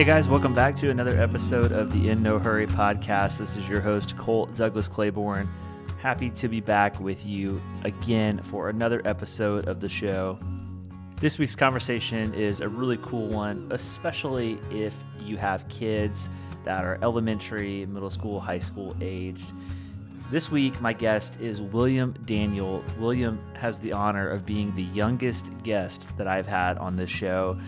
Hey guys, welcome back to another episode of the In No Hurry podcast. This is your host, Cole Douglas Claiborne. Happy to be back with you again for another episode of the show. This week's conversation is a really cool one, especially if you have kids that are elementary, middle school, high school aged. This week, my guest is William Daniel. William has the honor of being the youngest guest that I've had on this show.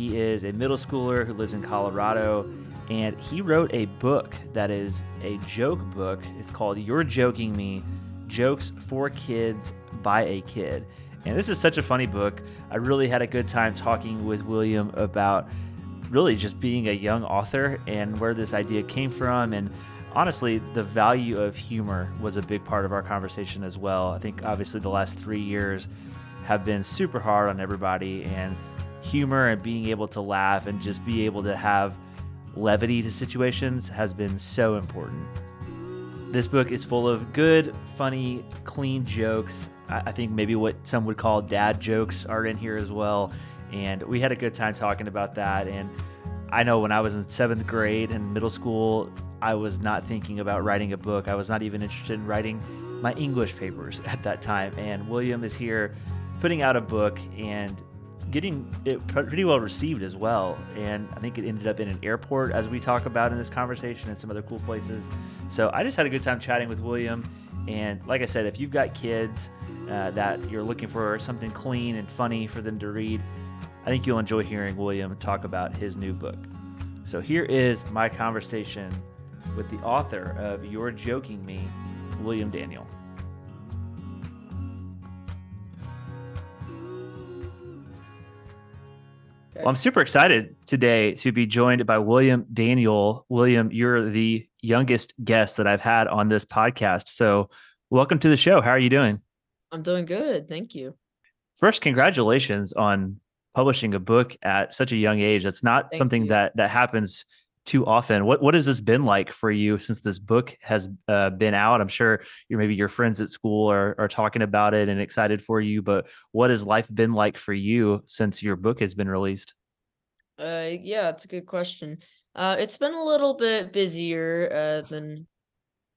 He is a middle schooler who lives in Colorado, and he wrote a book that is a joke book. It's called You're Joking Me Jokes for Kids by a Kid. And this is such a funny book. I really had a good time talking with William about really just being a young author and where this idea came from. And honestly, the value of humor was a big part of our conversation as well. I think obviously the last three years have been super hard on everybody. And humor and being able to laugh and just be able to have levity to situations has been so important. This book is full of good, funny, clean jokes. I think maybe what some would call dad jokes are in here as well. And we had a good time talking about that. And I know when I was in seventh grade and middle school, I was not thinking about writing a book. I was not even interested in writing my English papers at that time. And William is here putting out a book and getting it pretty well received as well. And I think it ended up in an airport, as we talk about in this conversation, and some other cool places. So I just had a good time chatting with William. And like I said, if you've got kids uh, that you're looking for something clean and funny for them to read, I think you'll enjoy hearing William talk about his new book. So here is my conversation with the author of You're Joking Me, William Daniel. Well, I'm super excited today to be joined by William Daniel. William, you're the youngest guest that I've had on this podcast. So, welcome to the show. How are you doing? I'm doing good. Thank you. First, congratulations on publishing a book at such a young age. That's not Thank something you. that that happens too often. What what has this been like for you since this book has uh, been out? I'm sure you maybe your friends at school are are talking about it and excited for you. But what has life been like for you since your book has been released? Uh, yeah, it's a good question. Uh, it's been a little bit busier uh, than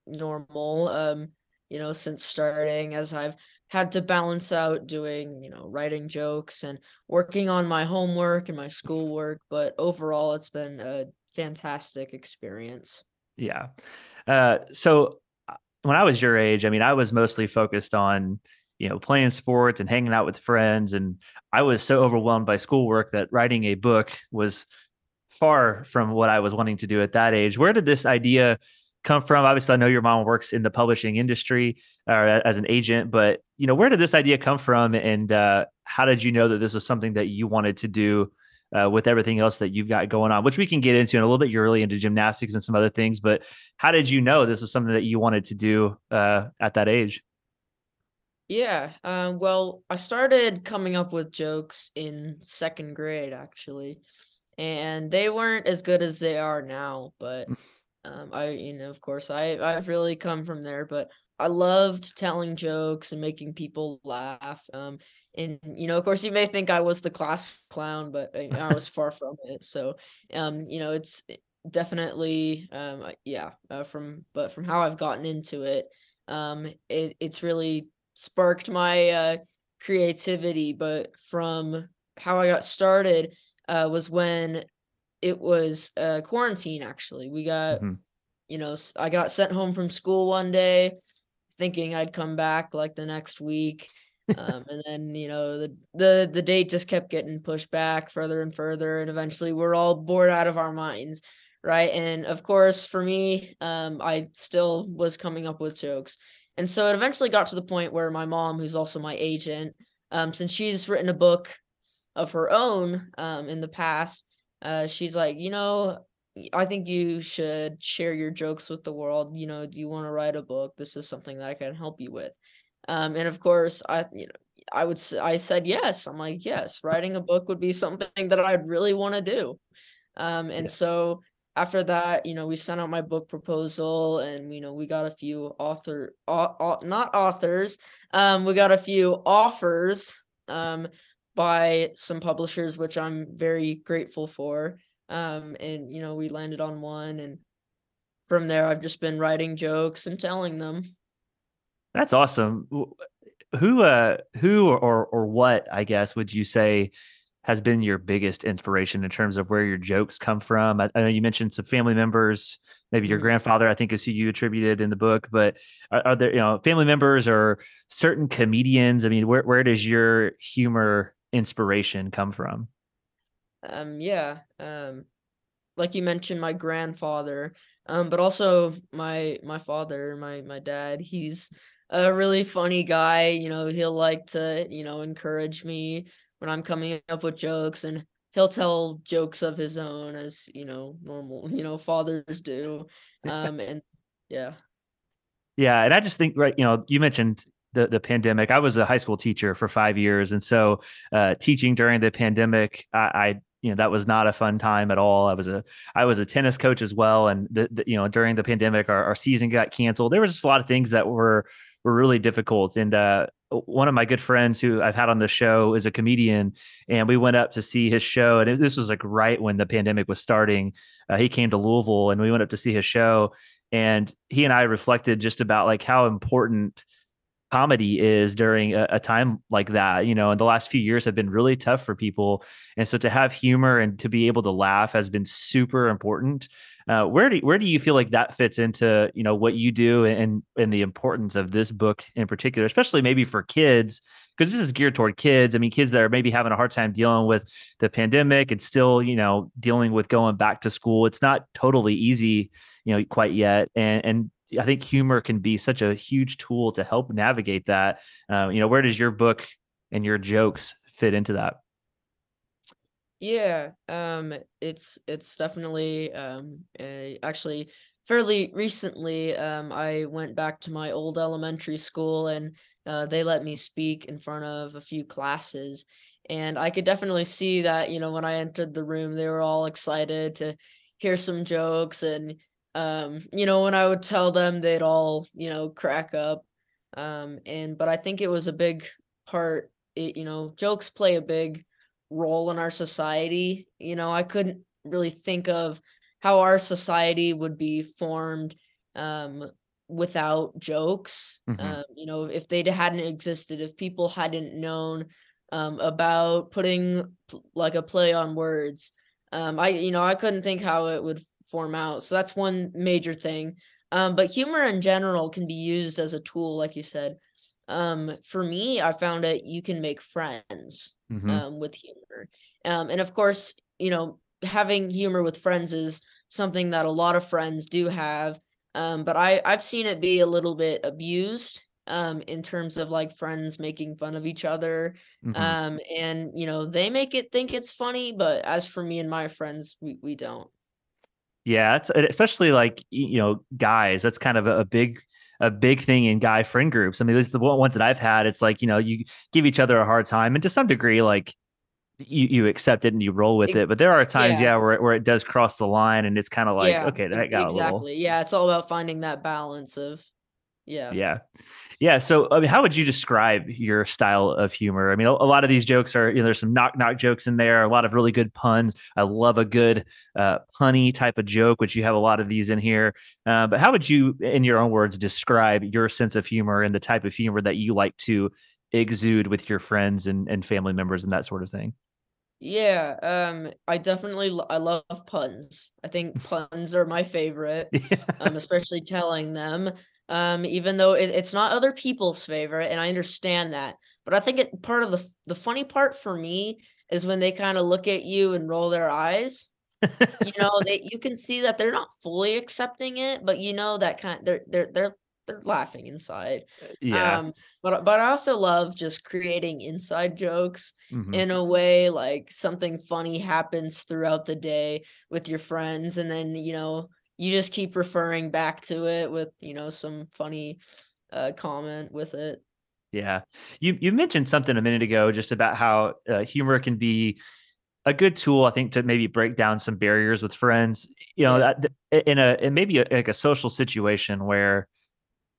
normal. Um, you know, since starting, as I've had to balance out doing, you know, writing jokes and working on my homework and my schoolwork. But overall, it's been a fantastic experience. Yeah. Uh, so uh, when I was your age, I mean, I was mostly focused on you know playing sports and hanging out with friends and i was so overwhelmed by schoolwork that writing a book was far from what i was wanting to do at that age where did this idea come from obviously i know your mom works in the publishing industry or as an agent but you know where did this idea come from and uh, how did you know that this was something that you wanted to do uh, with everything else that you've got going on which we can get into in a little bit you're really into gymnastics and some other things but how did you know this was something that you wanted to do uh, at that age yeah, um, well, I started coming up with jokes in second grade actually, and they weren't as good as they are now. But mm. um, I, you know, of course, I I've really come from there. But I loved telling jokes and making people laugh. Um, and you know, of course, you may think I was the class clown, but I, I was far from it. So, um, you know, it's definitely, um, yeah, uh, from but from how I've gotten into it, um, it it's really sparked my uh, creativity. But from how I got started uh, was when it was uh, quarantine. Actually, we got mm-hmm. you know I got sent home from school one day, thinking I'd come back like the next week. Um, and then you know the the the date just kept getting pushed back further and further, and eventually we're all bored out of our minds, right? And of course, for me, um, I still was coming up with jokes, and so it eventually got to the point where my mom, who's also my agent, um, since she's written a book of her own um, in the past, uh, she's like, you know, I think you should share your jokes with the world. You know, do you want to write a book? This is something that I can help you with. Um, and of course, I, you know, I would, I said yes. I'm like, yes, writing a book would be something that I'd really want to do. Um, and yeah. so after that, you know, we sent out my book proposal and, you know, we got a few author, au- not authors, um, we got a few offers um, by some publishers, which I'm very grateful for. Um, and you know, we landed on one, and from there, I've just been writing jokes and telling them. That's awesome. Who, uh, who or or what, I guess, would you say has been your biggest inspiration in terms of where your jokes come from? I, I know you mentioned some family members, maybe your mm-hmm. grandfather, I think is who you attributed in the book, but are, are, there, you know, family members or certain comedians? I mean, where, where does your humor inspiration come from? Um, yeah. Um, like you mentioned, my grandfather, um, but also my, my father, my, my dad, he's a really funny guy. You know, he'll like to, you know, encourage me when I'm coming up with jokes and he'll tell jokes of his own as, you know, normal, you know, fathers do. Um and yeah. Yeah, and I just think right, you know, you mentioned the the pandemic. I was a high school teacher for 5 years and so uh teaching during the pandemic, I, I you know that was not a fun time at all. I was a I was a tennis coach as well, and the, the, you know during the pandemic, our, our season got canceled. There was just a lot of things that were were really difficult. And uh, one of my good friends who I've had on the show is a comedian, and we went up to see his show. And this was like right when the pandemic was starting. Uh, he came to Louisville, and we went up to see his show. And he and I reflected just about like how important comedy is during a, a, time like that. You know, and the last few years have been really tough for people, and so to have humor and to be able to laugh has been super important. Uh, where do where do you feel like that fits into you know what you do and and the importance of this book in particular, especially maybe for kids because this is geared toward kids. I mean, kids that are maybe having a hard time dealing with the pandemic and still you know dealing with going back to school. It's not totally easy, you know, quite yet, and and I think humor can be such a huge tool to help navigate that. Uh, you know, where does your book and your jokes fit into that? Yeah, um, it's it's definitely um, a, actually fairly recently. Um, I went back to my old elementary school, and uh, they let me speak in front of a few classes, and I could definitely see that. You know, when I entered the room, they were all excited to hear some jokes, and um, you know, when I would tell them, they'd all you know crack up. Um, and but I think it was a big part. It, you know, jokes play a big role in our society. You know, I couldn't really think of how our society would be formed um, without jokes. Mm-hmm. Um, you know, if they hadn't existed, if people hadn't known um, about putting like a play on words, um, I you know I couldn't think how it would form out. So that's one major thing. Um, but humor in general can be used as a tool, like you said. Um, for me, I found that you can make friends mm-hmm. um, with humor. Um, and of course, you know, having humor with friends is something that a lot of friends do have. Um, but I, I've seen it be a little bit abused um, in terms of like friends making fun of each other. Mm-hmm. Um, and, you know, they make it think it's funny. But as for me and my friends, we, we don't. Yeah, it's especially like you know guys. That's kind of a, a big a big thing in guy friend groups. I mean, this is the ones that I've had. It's like you know you give each other a hard time, and to some degree, like you you accept it and you roll with it. But there are times, yeah, yeah where where it does cross the line, and it's kind of like, yeah, okay, that got exactly. a little. Yeah, it's all about finding that balance of, yeah, yeah. Yeah. So, I mean, how would you describe your style of humor? I mean, a, a, lot of these jokes are, you know, there's some knock knock jokes in there, a lot of really good puns. I love a good uh, punny type of joke, which you have a lot of these in here. Uh, but how would you, in your own words, describe your sense of humor and the type of humor that you like to exude with your friends and, and family members and that sort of thing? Yeah, um, I definitely I love puns. I think puns are my favorite, yeah. um, especially telling them um, even though it, it's not other people's favorite, and I understand that. But I think it part of the the funny part for me is when they kind of look at you and roll their eyes. you know, they you can see that they're not fully accepting it, but you know that kind they're they're they're they're laughing inside. Yeah. Um, but but I also love just creating inside jokes mm-hmm. in a way like something funny happens throughout the day with your friends, and then you know you just keep referring back to it with you know some funny uh, comment with it. Yeah, you you mentioned something a minute ago just about how uh, humor can be a good tool, I think, to maybe break down some barriers with friends. You know, yeah. that in a in maybe a, like a social situation where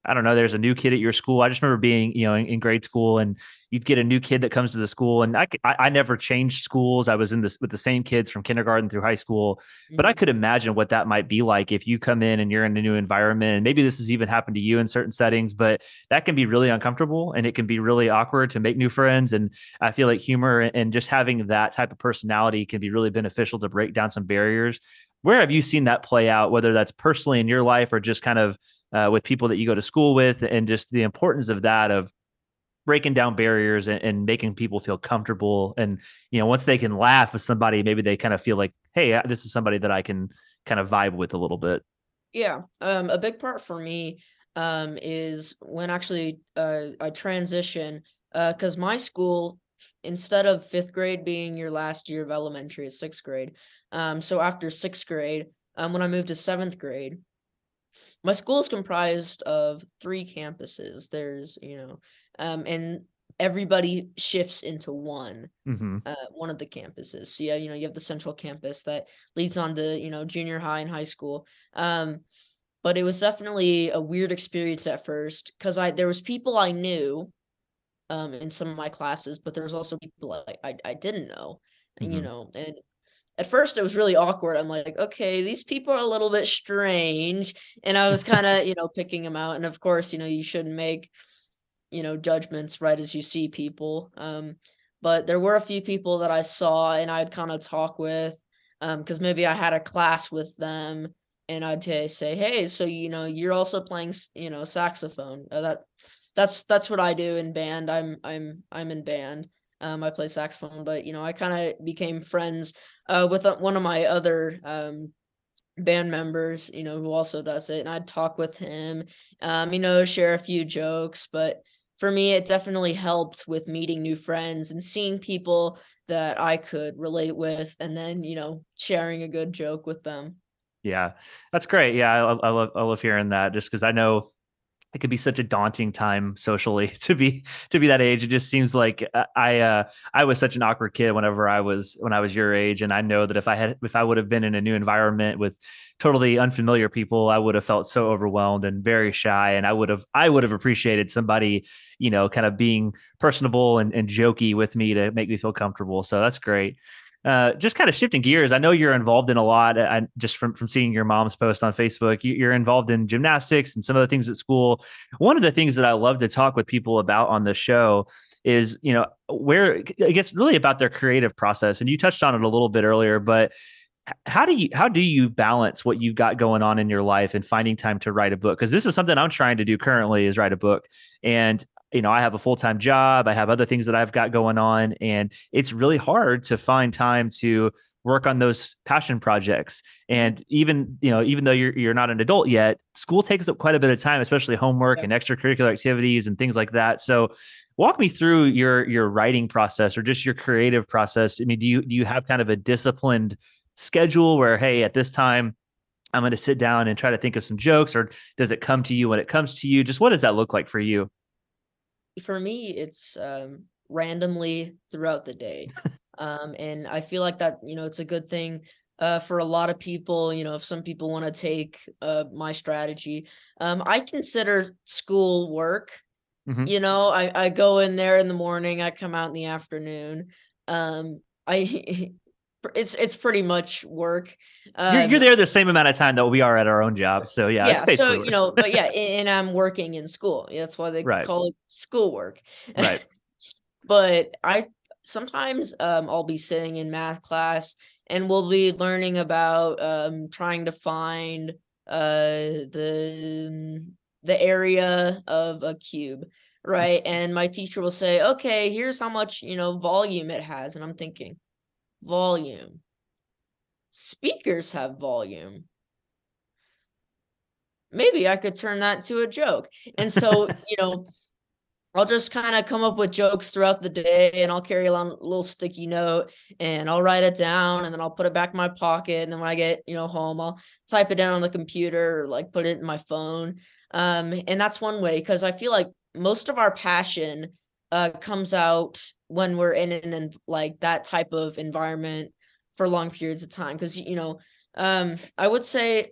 I don't know, there's a new kid at your school. I just remember being, you know, in, in grade school and you'd get a new kid that comes to the school and I, I, I never changed schools. I was in this with the same kids from kindergarten through high school, mm-hmm. but I mm-hmm. could imagine what that might be like if you come in and you're in a new environment and maybe this has even happened to you in certain settings, but that can be really uncomfortable and it can be really awkward to make new friends. And I feel like humor and just having that type of personality can be really beneficial to break down some barriers. Where have you seen that play out, whether that's personally in your life or just kind of uh, with people that you go to school with, and just the importance of that of breaking down barriers and, and, making people feel comfortable. And you know, once they can laugh with somebody, maybe they kind of feel like, hey, this is somebody that I can kind of vibe with a little bit. Yeah, um, a big part for me um, is when actually uh, I transition because uh, my school instead of fifth grade being your last year of elementary, it's sixth grade. Um, so after sixth grade, um, when I moved to seventh grade, my school is comprised of three campuses. There's, you know, um, and everybody shifts into one, mm-hmm. uh, one of the campuses. So yeah, you know, you have the central campus that leads on to, you know, junior high and high school. Um, but it was definitely a weird experience at first because I there was people I knew um in some of my classes, but there was also people I I, I didn't know, mm-hmm. you know, and at first it was really awkward. I'm like, okay, these people are a little bit strange. And I was kind of, you know, picking them out. And of course, you know, you shouldn't make, you know, judgments right as you see people. Um, but there were a few people that I saw and I'd kind of talk with, um, because maybe I had a class with them and I'd say, hey, so you know, you're also playing, you know, saxophone. Uh, that that's that's what I do in band. I'm I'm I'm in band. Um, I play saxophone, but you know, I kind of became friends uh, with uh, one of my other um, band members, you know, who also does it, and I'd talk with him, um, you know, share a few jokes. But for me, it definitely helped with meeting new friends and seeing people that I could relate with, and then you know, sharing a good joke with them. Yeah, that's great. Yeah, I, I love I love hearing that, just because I know it could be such a daunting time socially to be to be that age. It just seems like uh, I uh, I was such an awkward kid whenever I was when I was your age, and I know that if I had if I would have been in a new environment with totally unfamiliar people, I would have felt so overwhelmed and very shy, and I would have I would have appreciated somebody you know kind of being personable and, and jokey with me to make me feel comfortable. So that's great. Uh, just kind of shifting gears, I know you're involved in a lot. I, just from from seeing your mom's post on Facebook, you, are involved in gymnastics and some of the things at school. One of the things that I love to talk with people about on the show is, you know, where I guess really about their creative process. And you touched on it a little bit earlier, but how do you how do you balance what you've got going on in your life and finding time to write a book because this is something i'm trying to do currently is write a book and you know, I have a full time job, I have other things that I've got going on, and it's really hard to find time to work on those passion projects. And even, you know, even though you're you're not an adult yet, school takes up quite a bit of time, especially homework yeah. and extracurricular activities and things like that. So walk me through your your writing process or just your creative process. I mean, do you do you have kind of a disciplined schedule where hey, at this time I'm going to sit down and try to think of some jokes or does it come to you when it comes to you? Just what does that look like for you? For me, it's um, randomly throughout the day. um, and I feel like that, you know, it's a good thing uh, for a lot of people. You know, if some people want to take uh, my strategy, um, I consider school work. Mm-hmm. You know, I, I go in there in the morning, I come out in the afternoon. Um, I it's it's pretty much work. Um, you're, you're, there the same amount of time that we are at our own jobs. So yeah, yeah. so work. you know, but yeah, and, I'm working in school. That's why they right. call it schoolwork. Right. but I sometimes um I'll be sitting in math class and we'll be learning about um trying to find uh the the area of a cube right and my teacher will say okay here's how much you know volume it has and i'm thinking volume. Speakers have volume. Maybe I could turn that to a joke. And so, you know, I'll just kind of come up with jokes throughout the day and I'll carry along a little sticky note and I'll write it down and then I'll put it back in my pocket. And then when I get, you know, home, I'll type it down on the computer or like put it in my phone. Um, and that's one way because I feel like most of our passion uh, comes out when we're in an in, like that type of environment for long periods of time because you know um i would say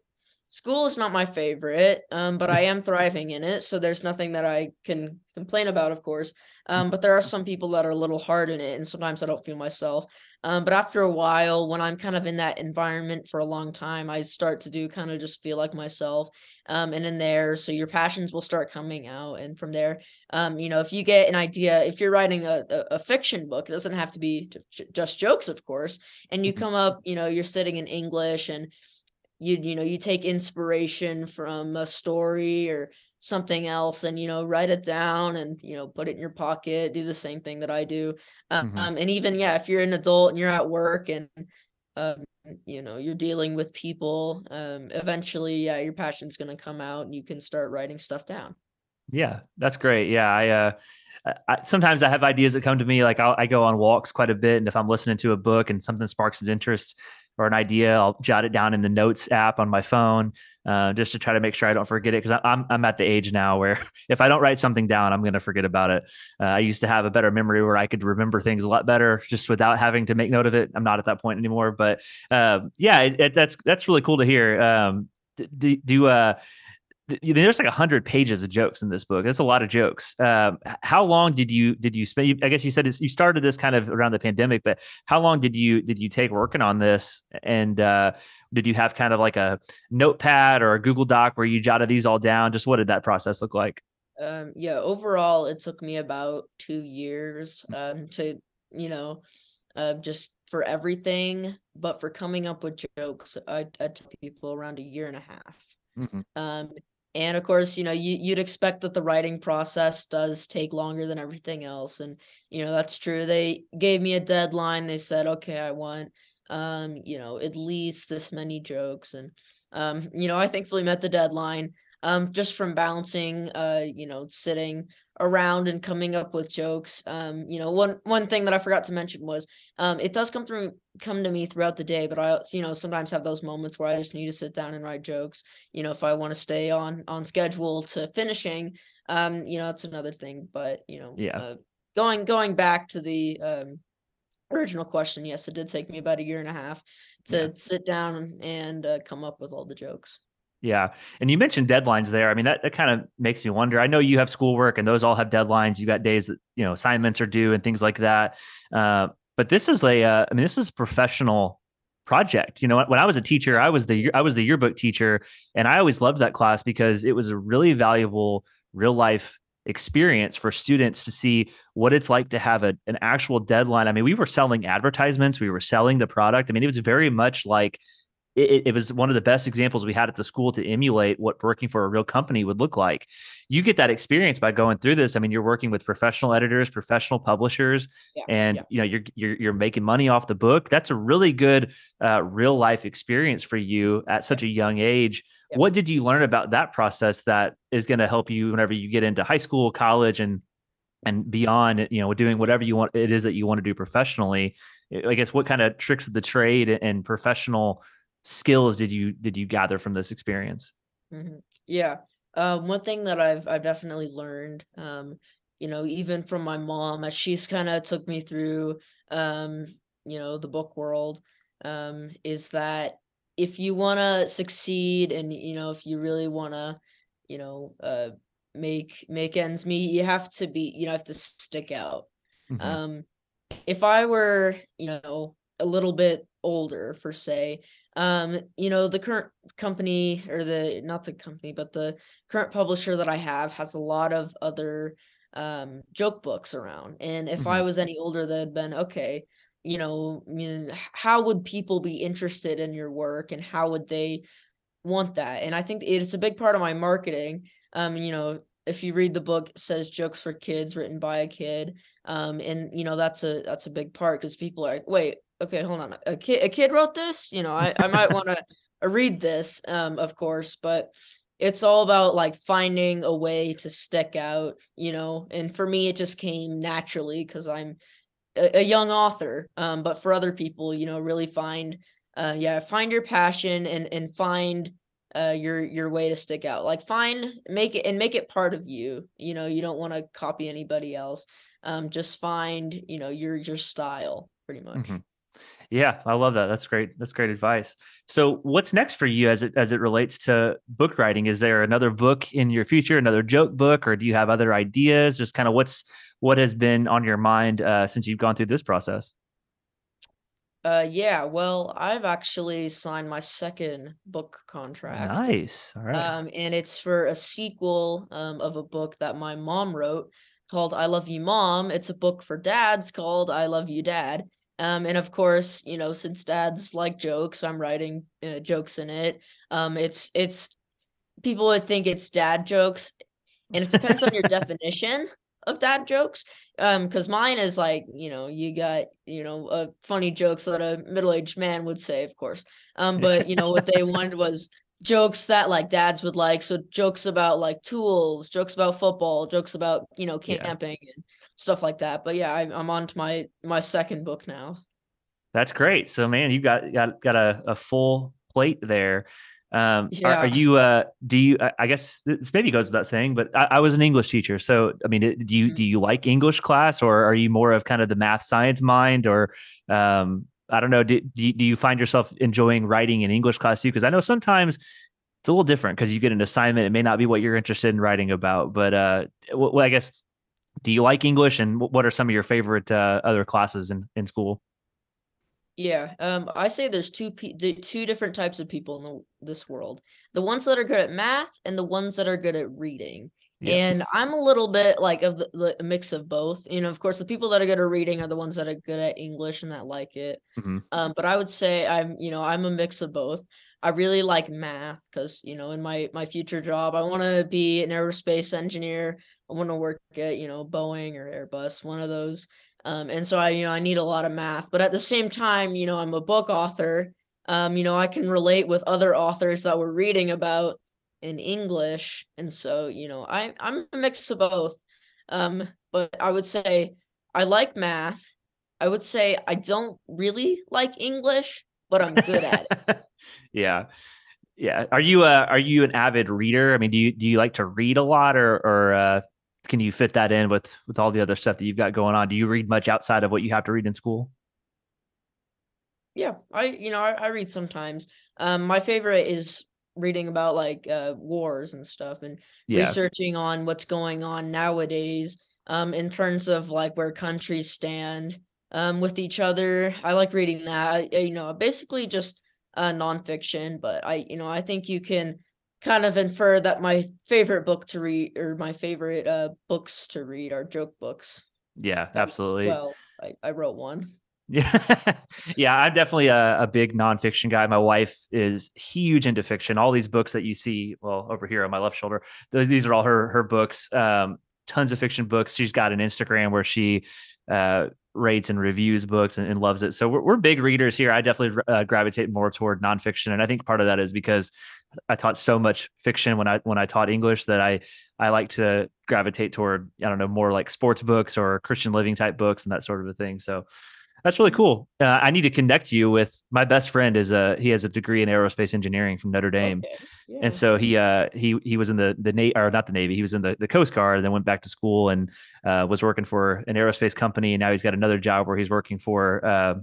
school is not my favorite, um, but I am thriving in it. So there's nothing that I can complain about, of course. Um, but there are some people that are a little hard in it, and sometimes I don't feel myself. Um, but after a while, when I'm kind of in that environment for a long time, I start to do kind of just feel like myself. Um, and in there, so your passions will start coming out, and from there, um, you know, if you get an idea, if you're writing a, a, a fiction book, it doesn't have to be just jokes, of course, and you mm-hmm. come up, you know, you're sitting in English and you you know you take inspiration from a story or something else and you know write it down and you know put it in your pocket do the same thing that i do mm-hmm. um and even yeah if you're an adult and you're at work and um you know you're dealing with people um eventually yeah your passion's going to come out and you can start writing stuff down yeah that's great yeah i uh I, sometimes I have ideas that come to me. Like I'll, i go on walks quite a bit, and if I'm listening to a book and something sparks an interest, or an idea, I'll jot it down in the notes app on my phone uh, just to try to make sure I don't forget it. Because I'm I'm at the age now where if I don't write something down, I'm going to forget about it. Uh, I used to have a better memory where I could remember things a lot better just without having to make note of it. I'm not at that point anymore. But uh, yeah, it, it, that's that's really cool to hear. Um, do, do uh there's like a hundred pages of jokes in this book. That's a lot of jokes. Um, how long did you did you spend? I guess you said you started this kind of around the pandemic, but how long did you did you take working on this? And uh, did you have kind of like a notepad or a Google Doc where you jotted these all down? Just what did that process look like? Um, yeah, overall, it took me about two years um, to you know uh, just for everything, but for coming up with jokes, I, I took people around a year and a half. Mm-hmm. Um, and of course you know you, you'd expect that the writing process does take longer than everything else and you know that's true. They gave me a deadline. They said okay i want um you know at least this many jokes and um you know i thankfully met the deadline um just from bouncing uh you know sitting around and coming up with jokes. Um, you know, one one thing that I forgot to mention was um, it does come through come to me throughout the day, but I you know sometimes have those moments where I just need to sit down and write jokes. You know, if I want to stay on on schedule to finishing, um, you know, that's another thing. But you know, yeah, uh, going going back to the um original question, yes, it did take me about a year and a half to yeah. sit down and uh, come up with all the jokes. Yeah. And you mentioned deadlines there. I mean, that, that kind of makes me wonder. I know you have schoolwork and those all have deadlines. You got days that, you know, assignments are due and things like that. Uh, but this is a, uh, I mean, this is a professional project. You know, when I was a teacher, I was the, I was the yearbook teacher and I always loved that class because it was a really valuable real life experience for students to see what it's like to have a, an actual deadline. I mean, we were selling advertisements, we were selling the product. I mean, it was very much like it, it, was one of the best examples we had at the school to emulate what working for a real company would look like. You get that experience by going through this. I mean, you're working with professional editors, professional publishers, yeah, and yeah. you know you're, you're you're making money off the book. That's a really good uh, real life experience for you at such a young age. Yeah. What did you learn about that process that is going to help you whenever you get into high school, college, and and beyond? You know, doing whatever you want it is that you want to do professionally. I guess what kind of tricks of the trade and professional skills did you did you gather from this experience? Mm-hmm. Yeah, uh, one thing that I've I've definitely learned, um, you know, even from my mom, as she's kind of took me through, um, you know, the book world, um, is that if you want to succeed and you know if you really want to, you know, uh, make make ends meet, you have to be you know have to stick out. Mm-hmm. Um, if I were you know a little bit older for say um you know the current company or the not the company but the current publisher that i have has a lot of other um joke books around. And if mm-hmm. i was any older they'd been okay you know I mean, how would people be interested in your work and how would they want that? And i think it's a big part of my marketing. Um you know if you read the book it says jokes for kids written by a kid. Um and you know that's a that's a big part because people are like wait okay, hold on. A kid, a kid wrote this. You know, I, I might want to read this, um, of course, but it's all about like finding a way to stick out, you know. And for me, it just came naturally because I'm a, a, young author. Um, but for other people, you know, really find, uh, yeah, find your passion and and find uh your your way to stick out like find make it and make it part of you you know you don't want to copy anybody else um just find you know your your style pretty much mm-hmm. Yeah, I love that. That's great. That's great advice. So, what's next for you as it as it relates to book writing? Is there another book in your future, another joke book, or do you have other ideas? Just kind of what's what has been on your mind uh, since you've gone through this process? Uh, yeah. Well, I've actually signed my second book contract. Nice. All right. Um, and it's for a sequel um of a book that my mom wrote called I Love You Mom. It's a book for dads called I Love You Dad. Um, and of course, you know, since dads like jokes, I'm writing uh, jokes in it. Um, it's it's people would think it's dad jokes, and it depends on your definition of dad jokes. Um, because mine is like, you know, you got, you know, uh, funny jokes that a middle-aged man would say, of course. Um, but you know, what they wanted was jokes that like dads would like. So jokes about like tools, jokes about football, jokes about, you know, Yeah. camping and stuff like that. But yeah, I, I'm on to my my second book now. That's great. So, man, you got got got a, a full plate there. Um, are, are you? Uh, do you? I I guess this maybe goes without saying, but I, I was an English teacher. So, I mean, do you Mhm. do you like English class, or are you more of kind of the math science mind, or um, I don't know. Do, do you, find yourself enjoying writing in English class too? Because I know sometimes it's a little different because you get an assignment. It may not be what you're interested in writing about, but uh, well, I guess. Do you like English, and what are some of your favorite uh, other classes in in school? Yeah, um, I say there's two pe- two different types of people in the, this world. The ones that are good at math and the ones that are good at reading. Yeah. And I'm a little bit like of the, the mix of both. You know, of course, the people that are good at reading are the ones that are good at English and that like it. Mhm. Um, but I would say I'm, you know, I'm a mix of both. I really like math because, you know, in my my future job, I want to be an aerospace engineer. I want to work at, you know, Boeing or Airbus, one of those. Um, and so I, you know, I need a lot of math, but at the same time, you know, I'm a book author. Um, you know, I can relate with other authors that we're reading about in English. And so, you know, I I'm a mix of both. Um, but I would say I like math. I would say I don't really like English, but I'm good at it. yeah. Yeah. Are you uh are you an avid reader? I mean, do you do you like to read a lot or or uh can you fit that in with with all the other stuff that you've got going on? Do you read much outside of what you have to read in school? Yeah, I you know, I, I read sometimes. Um my favorite is reading about like uh wars and stuff and Yeah. researching on what's going on nowadays um in terms of like where countries stand um with each other. I like reading that. I, you know, basically just uh nonfiction, but I you know, I think you can kind of infer that my favorite book to read or my favorite uh books to read are joke books. Yeah, absolutely. Well, I, I wrote one. Yeah, yeah, I'm definitely a, a big nonfiction guy. My wife is huge into fiction. All these books that you see, well, over here on my left shoulder, th- these are all her her books. Um, tons of fiction books. She's got an Instagram where she uh, rates and reviews books and, and loves it. So we're, we're big readers here. I definitely uh, gravitate more toward nonfiction, and I think part of that is because I taught so much fiction when I when I taught English that I I like to gravitate toward I don't know more like sports books or Christian living type books and that sort of a thing. So that's really cool. Uh, I need to connect you with my best friend. Is a he has a degree in aerospace engineering from Notre Dame, Okay. Yeah. and so he uh he he was in the the navy or not the navy. He was in the the Coast Guard and then went back to school and uh, was working for an aerospace company. And now he's got another job where he's working for uh,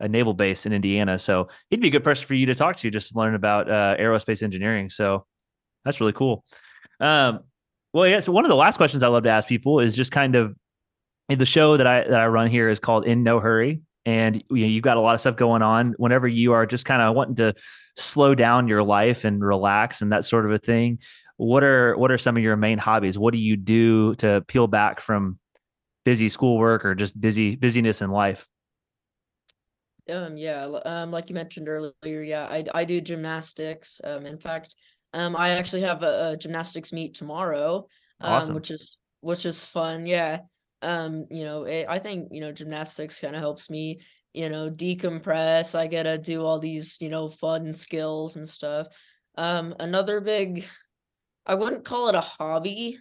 a naval base in Indiana. So he'd be a good person for you to talk to just to learn about uh, aerospace engineering. So that's really cool. Um, well, yeah. So one of the last questions I love to ask people is just kind of the show that I that I run here is called In No Hurry, and you know, you've got a lot of stuff going on. Whenever you are just kind of wanting to slow down your life and relax and that sort of a thing, what are what are some of your main hobbies? What do you do to peel back from busy schoolwork or just busy busyness in life? Um, yeah, um, like you mentioned earlier, yeah, I I do gymnastics. Um, in fact, um, I actually have a, a gymnastics meet tomorrow, um, Awesome. which is which is fun. Yeah. Um, you know, it, I think you know gymnastics kind of helps me, you know, decompress. I get to do all these, you know, fun skills and stuff. Um, another big, I wouldn't call it a hobby.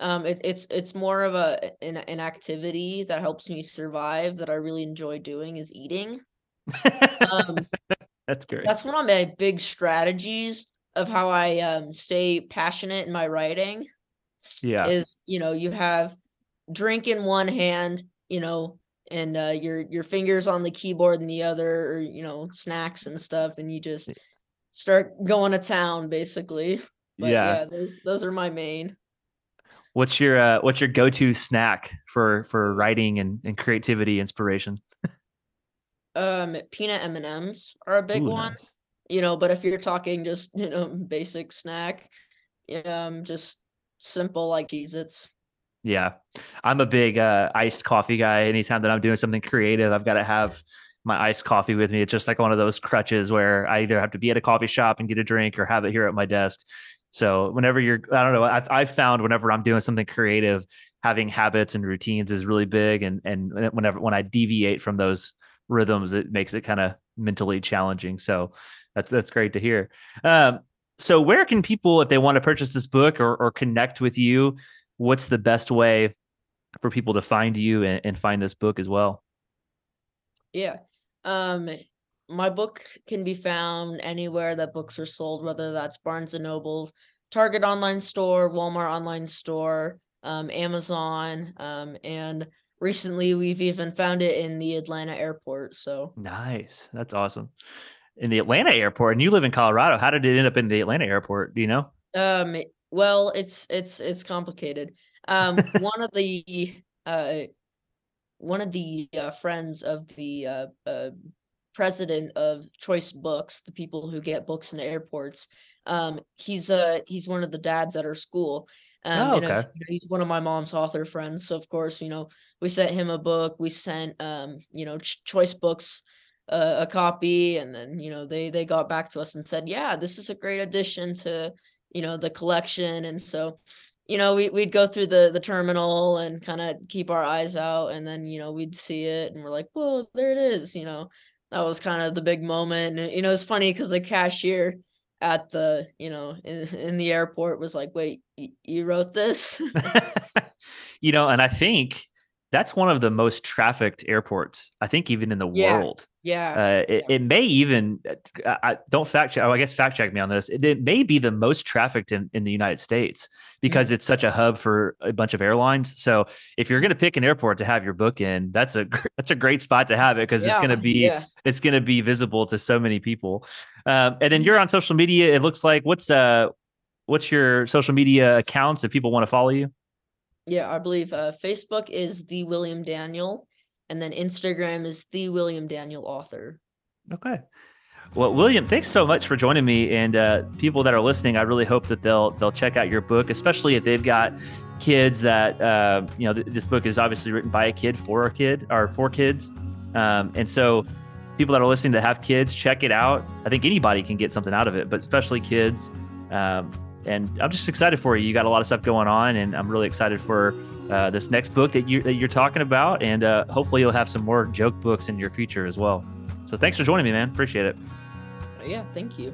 Um, it, it's it's more of a an, an activity that helps me survive that I really enjoy doing is eating. Um, That's great. that's one of my big strategies of how I um stay passionate in my writing yeah. is, you know, you have drink in one hand, you know, and uh, your your fingers on the keyboard and the other, or you know, snacks and stuff, and you just start going to town basically. But yeah. yeah, those those are my main. What's your uh, what's your go to snack for for writing and, and creativity inspiration? Um, peanut M and M's are a big Ooh, one. nice. You know, but if you're talking just you know basic snack, um, just simple like Cheez-Its. Yeah. I'm a big uh, iced coffee guy. Anytime that I'm doing something creative, I've got to have my iced coffee with me. It's just like one of those crutches where I either have to be at a coffee shop and get a drink or have it here at my desk. So whenever you're, I don't know, I've, I've found whenever I'm doing something creative, having habits and routines is really big. And, and whenever, when I deviate from those rhythms, it makes it kind of mentally challenging. So that's, that's great to hear. Um, so where can people, if they want to purchase this book or, or connect with you, what's the best way for people to find you and, and find this book as well? Yeah. Um my book can be found anywhere that books are sold, whether that's Barnes and Nobles, Target online store, Walmart online store, um, Amazon, um, and recently we've even found it in the Atlanta airport. So nice. That's awesome. In the Atlanta airport, and you live in Colorado. How did it end up in the Atlanta airport? Do you know? Um well, it's it's it's complicated. Um one of the uh one of the uh, friends of the uh, uh, president of Choice Books, the people who get books in airports. Um, he's uh he's one of the dads at our school. Um, Oh, and okay. if, you know, he's one of my mom's author friends. So of course, you know, we sent him a book. We sent um, you know, Ch- Choice Books uh, a copy, and then you know they they got back to us and said, yeah, this is a great addition to you know the collection. And so you know, we we'd go through the the terminal and kind of keep our eyes out, and then you know we'd see it, and we're like, "Whoa, there it is!" You know, that was kind of the big moment. And you know, it's funny because the cashier at the you know in, in the airport was like, "Wait, y- you wrote this?" you know, and I think that's one of the most trafficked airports. I think even in the Yeah. world. yeah, Uh, it, Yeah. it may even I, I don't fact check. Oh, I guess fact check me on this. It, it may be the most trafficked in, in the United States because Mm-hmm. it's such a hub for a bunch of airlines. So if you're going to pick an airport to have your book in, that's a that's a great spot to have it because it's going to be yeah. it's going to be visible to so many people. Um, and then Mhm. you're on social media. It looks like what's uh what's your social media accounts if people want to follow you? Yeah, I believe uh, Facebook is the William Daniel, and then Instagram is the William Daniel author. Okay. Well, William, thanks so much for joining me. And uh, people that are listening, I really hope that they'll they'll check out your book, especially if they've got kids that uh, you know. Th- this book is obviously written by a kid for a kid or for kids, um, and so people that are listening that have kids, check it out. I think anybody can get something out of it, but especially kids. Um, and I'm just excited for you. You got a lot of stuff going on, and I'm really excited for uh, this next book that you that you're talking about, and uh, hopefully you'll have some more joke books in your future as well. So thanks for joining me, man. Appreciate it. Uh, yeah, thank you.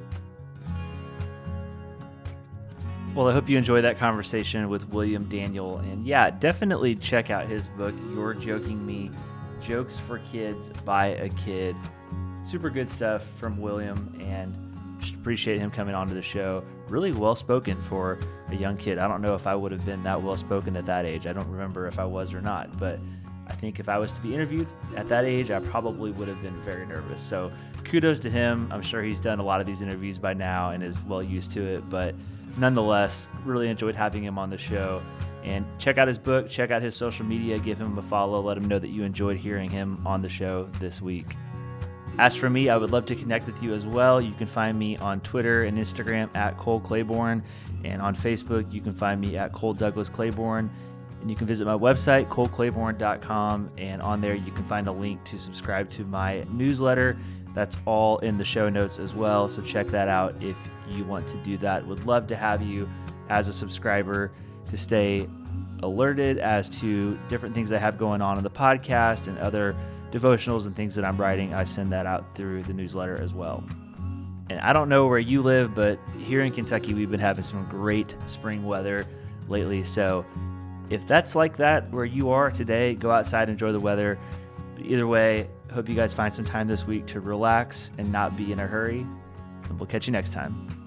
Well, I hope you enjoyed that conversation with William Daniel. And yeah, definitely check out his book, You're Joking Me Jokes for Kids by a Kid. Super good stuff from William, and appreciate him coming onto the show. Really well spoken for a young kid. I don't know if I would have been that well spoken at that age. I don't remember if I was or not, but I think if I was to be interviewed at that age, I probably would have been very nervous. So kudos to him. I'm sure he's done a lot of these interviews by now and is well used to it, but nonetheless, really enjoyed having him on the show. And check out his book, check out his social media, give him a follow, let him know that you enjoyed hearing him on the show this week. As for me, I would love to connect with you as well. You can find me on Twitter and Instagram at Cole Claiborne, and on Facebook, you can find me at Cole Douglas Claiborne. And you can visit my website, coleclaiborne.com, and on there you can find a link to subscribe to my newsletter. That's all in the show notes as well. So check that out if you want to do that. Would love to have you as a subscriber to stay alerted as to different things I have going on in the podcast and other devotionals and things that I'm writing. I send that out through the newsletter as well. And I don't know where you live, but here in Kentucky, we've been having some great spring weather lately. So if that's like that where you are today, go outside, and enjoy the weather. Either way, hope you guys find some time this week to relax and not be in a hurry. And we'll catch you next time.